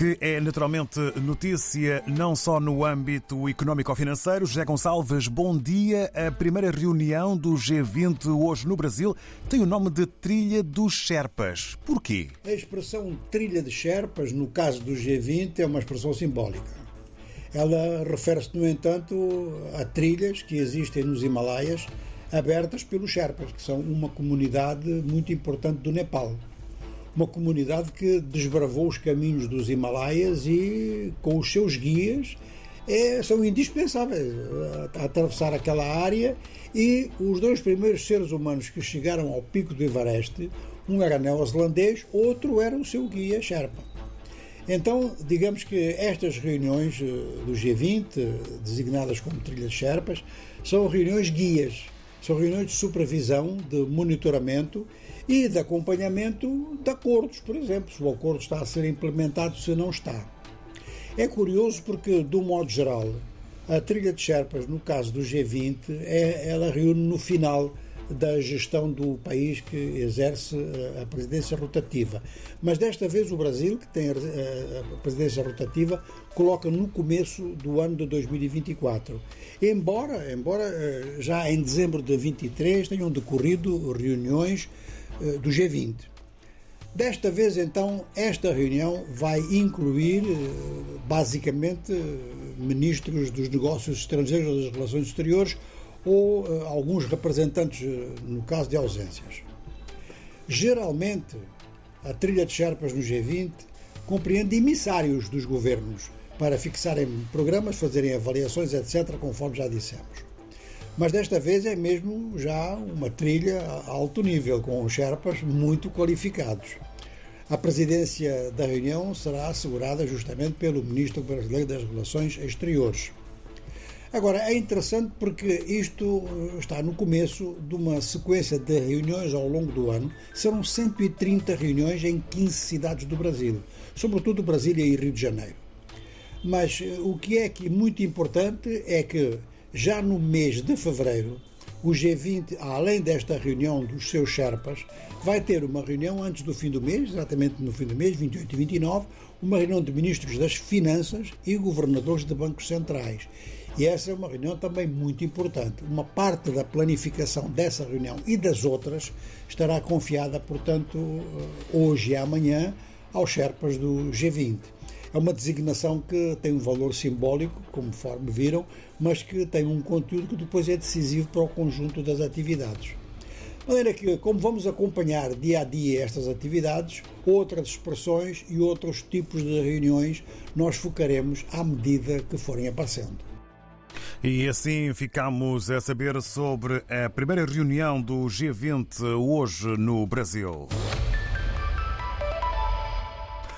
que é naturalmente notícia não só no âmbito económico-financeiro. José Gonçalves, bom dia. A primeira reunião do G20 hoje no Brasil tem o nome de Trilha dos Sherpas. Porquê? A expressão Trilha de Sherpas, no caso do G20, é uma expressão simbólica. Ela refere-se, no entanto, a trilhas que existem nos Himalaias abertas pelos Sherpas, que são uma comunidade muito importante do Nepal uma comunidade que desbravou os caminhos dos Himalaias e, com os seus guias, é, são indispensáveis a, a atravessar aquela área. E os dois primeiros seres humanos que chegaram ao pico do Everest, um era neozelandês, outro era o seu guia Sherpa. Então, digamos que estas reuniões eh, do G20, designadas como trilhas Sherpas, são reuniões guias, são reuniões de supervisão, de monitoramento e de acompanhamento de acordos, por exemplo, se o acordo está a ser implementado, se não está. É curioso porque, do modo geral, a trilha de Sherpas, no caso do G20, é, ela reúne no final da gestão do país que exerce eh, a presidência rotativa. Mas desta vez o Brasil, que tem eh, a presidência rotativa, coloca no começo do ano de 2024. Embora, embora eh, já em dezembro de 23 tenham decorrido reuniões do G20. Desta vez, então, esta reunião vai incluir, basicamente, ministros dos negócios estrangeiros ou das relações exteriores ou eh, alguns representantes, no caso de ausências. Geralmente, a trilha de Sherpas no G20 compreende emissários dos governos para fixarem programas, fazerem avaliações, etc., conforme já dissemos mas desta vez é mesmo já uma trilha a alto nível, com Sherpas muito qualificados. A presidência da reunião será assegurada justamente pelo Ministro Brasileiro das Relações Exteriores. Agora, é interessante porque isto está no começo de uma sequência de reuniões ao longo do ano. Serão 130 reuniões em 15 cidades do Brasil, sobretudo Brasília e Rio de Janeiro. Mas eh, o que é aqui muito importante é que já no mês de fevereiro, o G20, além desta reunião dos seus Sherpas, vai ter uma reunião antes do fim do mês, exatamente no fim do mês, 28 e 29, uma reunião de ministros das Finanças e governadores de bancos centrais. E essa é uma reunião também muito importante. Uma parte da planificação dessa reunião e das outras estará confiada, portanto, hoje e amanhã aos Sherpas do G20. É uma designação que tem um valor simbólico, conforme viram, mas que tem um conteúdo que depois é decisivo para o conjunto das atividades. De maneira que, como vamos acompanhar dia a dia estas atividades, outras expressões e outros tipos de reuniões nós focaremos à medida que forem aparecendo. E assim ficamos a saber sobre a primeira reunião do G20 hoje no Brasil.